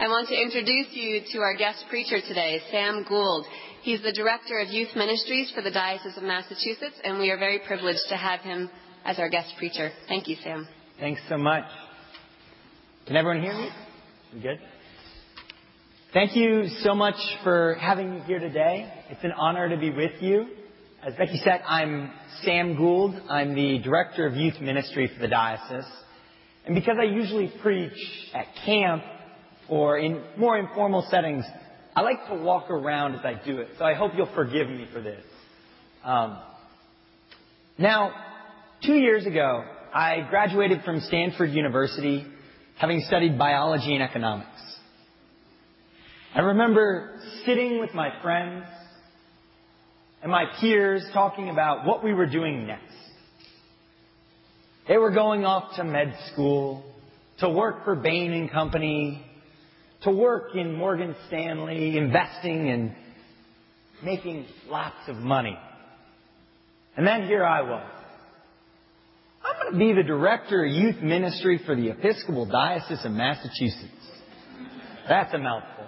I want to introduce you to our guest preacher today, Sam Gould. He's the Director of Youth Ministries for the Diocese of Massachusetts, and we are very privileged to have him as our guest preacher. Thank you, Sam. Thanks so much. Can everyone hear me? We good? Thank you so much for having me here today. It's an honor to be with you. As Becky said, I'm Sam Gould. I'm the Director of Youth Ministry for the Diocese. And because I usually preach at camp or in more informal settings, I like to walk around as I do it. So I hope you'll forgive me for this. Um, now, two years ago, I graduated from Stanford University having studied biology and economics. I remember sitting with my friends and my peers talking about what we were doing next. They were going off to med school, to work for Bain and Company, to work in Morgan Stanley, investing and making lots of money. And then here I was. I'm going to be the director of youth ministry for the Episcopal Diocese of Massachusetts. That's a mouthful.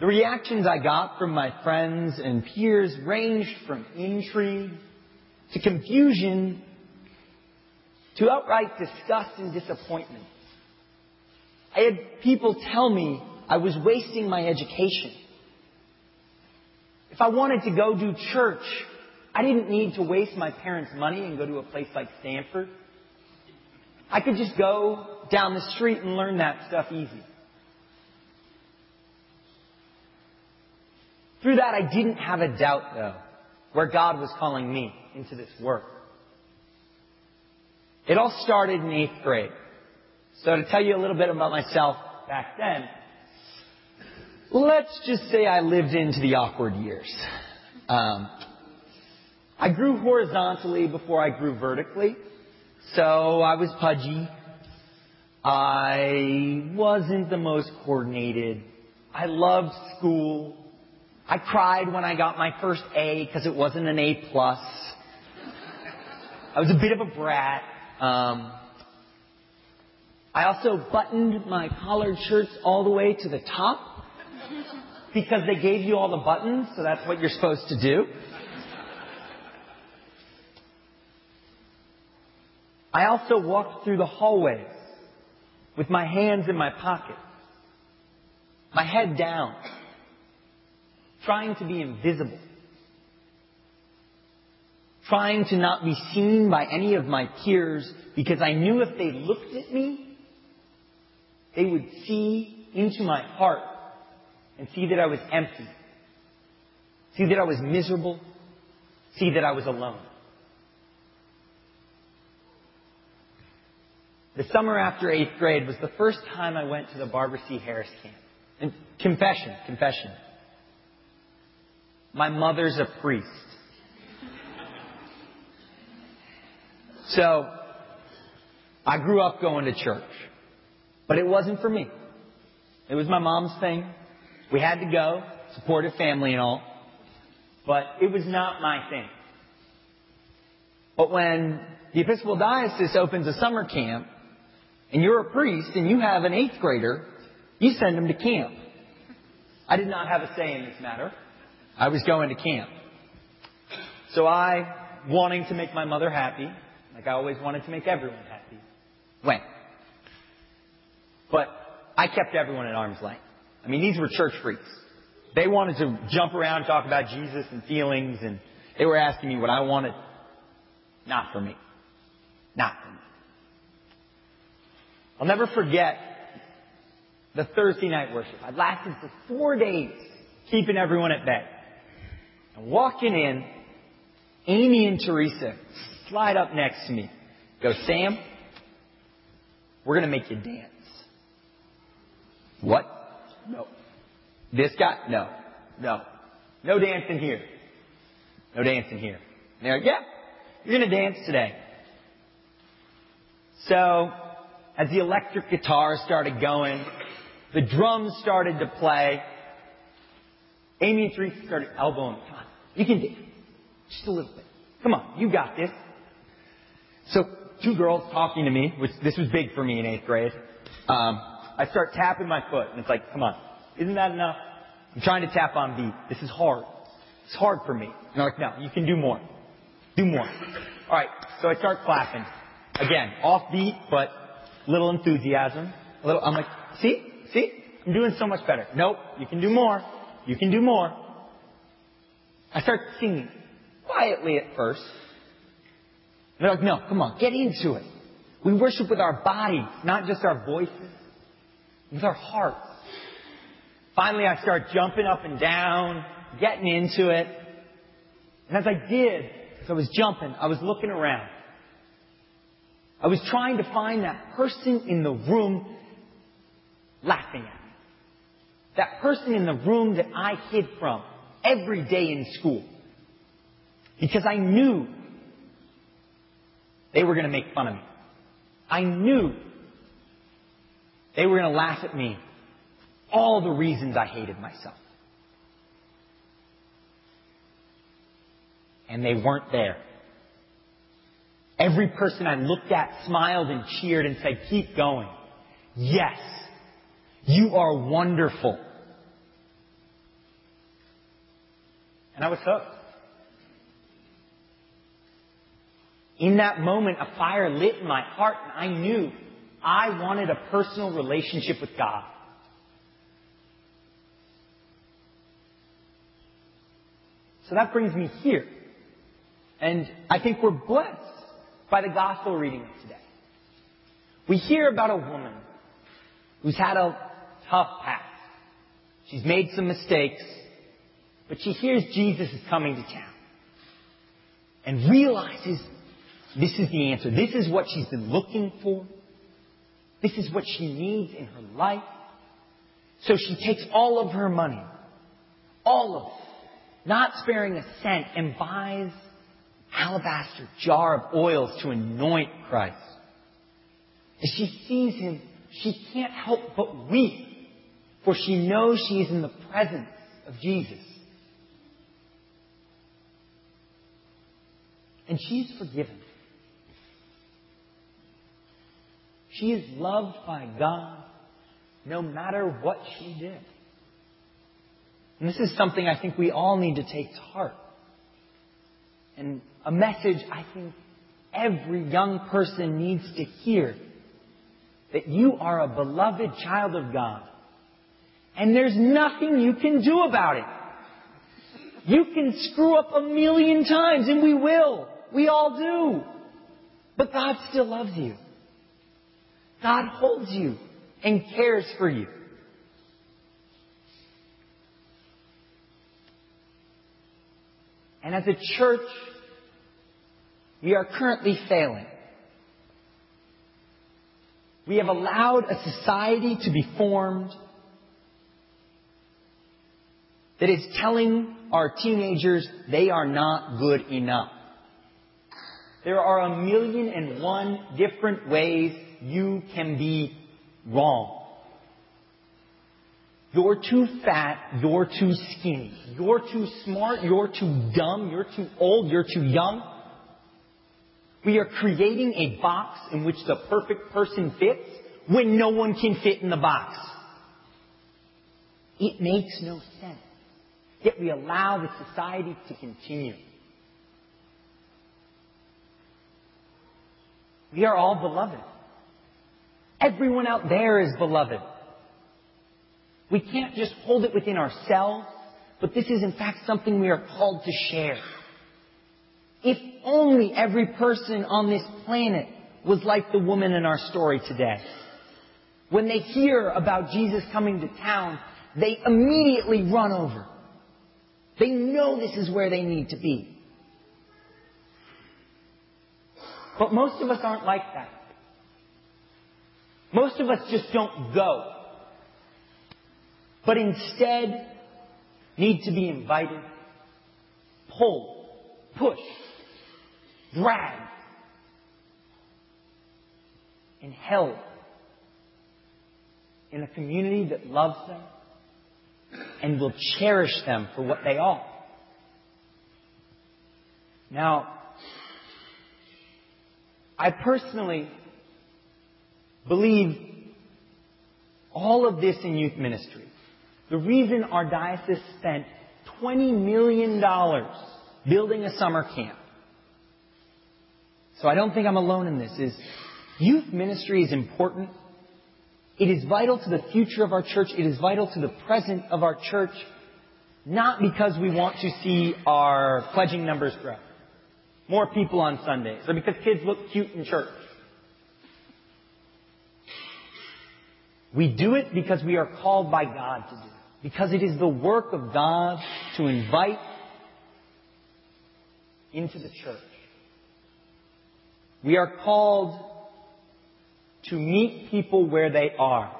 The reactions I got from my friends and peers ranged from intrigue to confusion to outright disgust and disappointment. I had people tell me I was wasting my education. If I wanted to go do church, I didn't need to waste my parents' money and go to a place like Stanford. I could just go down the street and learn that stuff easy. Through that, I didn't have a doubt, though, where God was calling me into this work. It all started in eighth grade. So to tell you a little bit about myself back then, let's just say I lived into the awkward years. Um, I grew horizontally before I grew vertically. So I was pudgy. I wasn't the most coordinated. I loved school. I cried when I got my first A because it wasn't an A plus. I was a bit of a brat. Um, I also buttoned my collared shirts all the way to the top because they gave you all the buttons, so that's what you're supposed to do. I also walked through the hallways with my hands in my pockets, my head down, trying to be invisible, trying to not be seen by any of my peers because I knew if they looked at me, they would see into my heart and see that I was empty, see that I was miserable, see that I was alone. The summer after eighth grade was the first time I went to the Barbara C. Harris camp. And confession, confession. My mother's a priest. So, I grew up going to church. But it wasn't for me. It was my mom's thing. We had to go, supported family and all. But it was not my thing. But when the Episcopal Diocese opens a summer camp, and you're a priest and you have an eighth grader, you send them to camp. I did not have a say in this matter. I was going to camp. So I, wanting to make my mother happy, like I always wanted to make everyone happy, went. But I kept everyone at arm's length. I mean, these were church freaks. They wanted to jump around and talk about Jesus and feelings, and they were asking me what I wanted. Not for me. Not for me. I'll never forget the Thursday night worship. I lasted for four days keeping everyone at bay. And walking in, Amy and Teresa slide up next to me. Go, Sam, we're going to make you dance. What? No. This guy? No. No. No dancing here. No dancing here. And they're like, yeah, you're going to dance today. So, as the electric guitar started going, the drums started to play, Amy and Teresa started elbowing. Come on, you can dance. Just a little bit. Come on, you got this. So, two girls talking to me, which this was big for me in eighth grade. Um, I start tapping my foot, and it's like, come on, isn't that enough? I'm trying to tap on beat. This is hard. It's hard for me. And they're like, no, you can do more. Do more. All right, so I start clapping. Again, off beat, but little enthusiasm. A little, I'm like, see? See? I'm doing so much better. Nope, you can do more. You can do more. I start singing. Quietly at first. They're like, no, come on, get into it. We worship with our body, not just our voices. With our hearts. Finally, I start jumping up and down, getting into it. And as I did, as I was jumping, I was looking around. I was trying to find that person in the room laughing at me. That person in the room that I hid from every day in school. Because I knew they were going to make fun of me. I knew they were going to laugh at me. All the reasons I hated myself. And they weren't there. Every person I looked at smiled and cheered and said, keep going. Yes, you are wonderful. And I was hooked. In that moment, a fire lit in my heart and I knew I wanted a personal relationship with God. So that brings me here. And I think we're blessed by the gospel reading today. We hear about a woman who's had a tough past. She's made some mistakes, but she hears Jesus is coming to town and realizes this is the answer. This is what she's been looking for. This is what she needs in her life. So she takes all of her money, all of it, not sparing a cent, and buys alabaster jar of oils to anoint Christ. As she sees him, she can't help but weep, for she knows she is in the presence of Jesus. And she's forgiven. She is loved by God no matter what she did. And this is something I think we all need to take to heart. And a message I think every young person needs to hear. That you are a beloved child of God. And there's nothing you can do about it. You can screw up a million times, and we will. We all do. But God still loves you. God holds you and cares for you. And as a church, we are currently failing. We have allowed a society to be formed that is telling our teenagers they are not good enough. There are a million and one different ways you can be wrong. You're too fat, you're too skinny, you're too smart, you're too dumb, you're too old, you're too young. We are creating a box in which the perfect person fits when no one can fit in the box. It makes no sense. Yet we allow the society to continue. We are all beloved. Everyone out there is beloved. We can't just hold it within ourselves, but this is in fact something we are called to share. If only every person on this planet was like the woman in our story today. When they hear about Jesus coming to town, they immediately run over. They know this is where they need to be. But most of us aren't like that. Most of us just don't go. But instead need to be invited, pulled, pushed, dragged, and held in a community that loves them and will cherish them for what they are. Now, I personally believe all of this in youth ministry. The reason our diocese spent $20 million building a summer camp. So I don't think I'm alone in this is youth ministry is important. It is vital to the future of our church. It is vital to the present of our church. Not because we want to see our pledging numbers grow. More people on Sundays. Or because kids look cute in church. We do it because we are called by God to do it. Because it is the work of God to invite into the church. We are called to meet people where they are.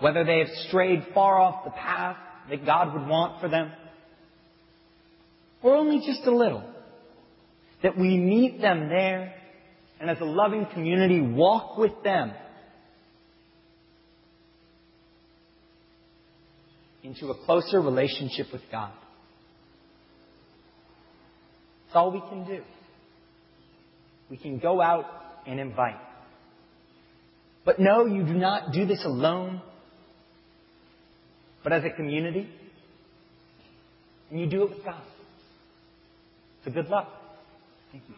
Whether they have strayed far off the path that God would want for them, or only just a little. That we meet them there and as a loving community walk with them into a closer relationship with God. It's all we can do. We can go out and invite. But no, you do not do this alone, but as a community. And you do it with God. So good luck. Thank you.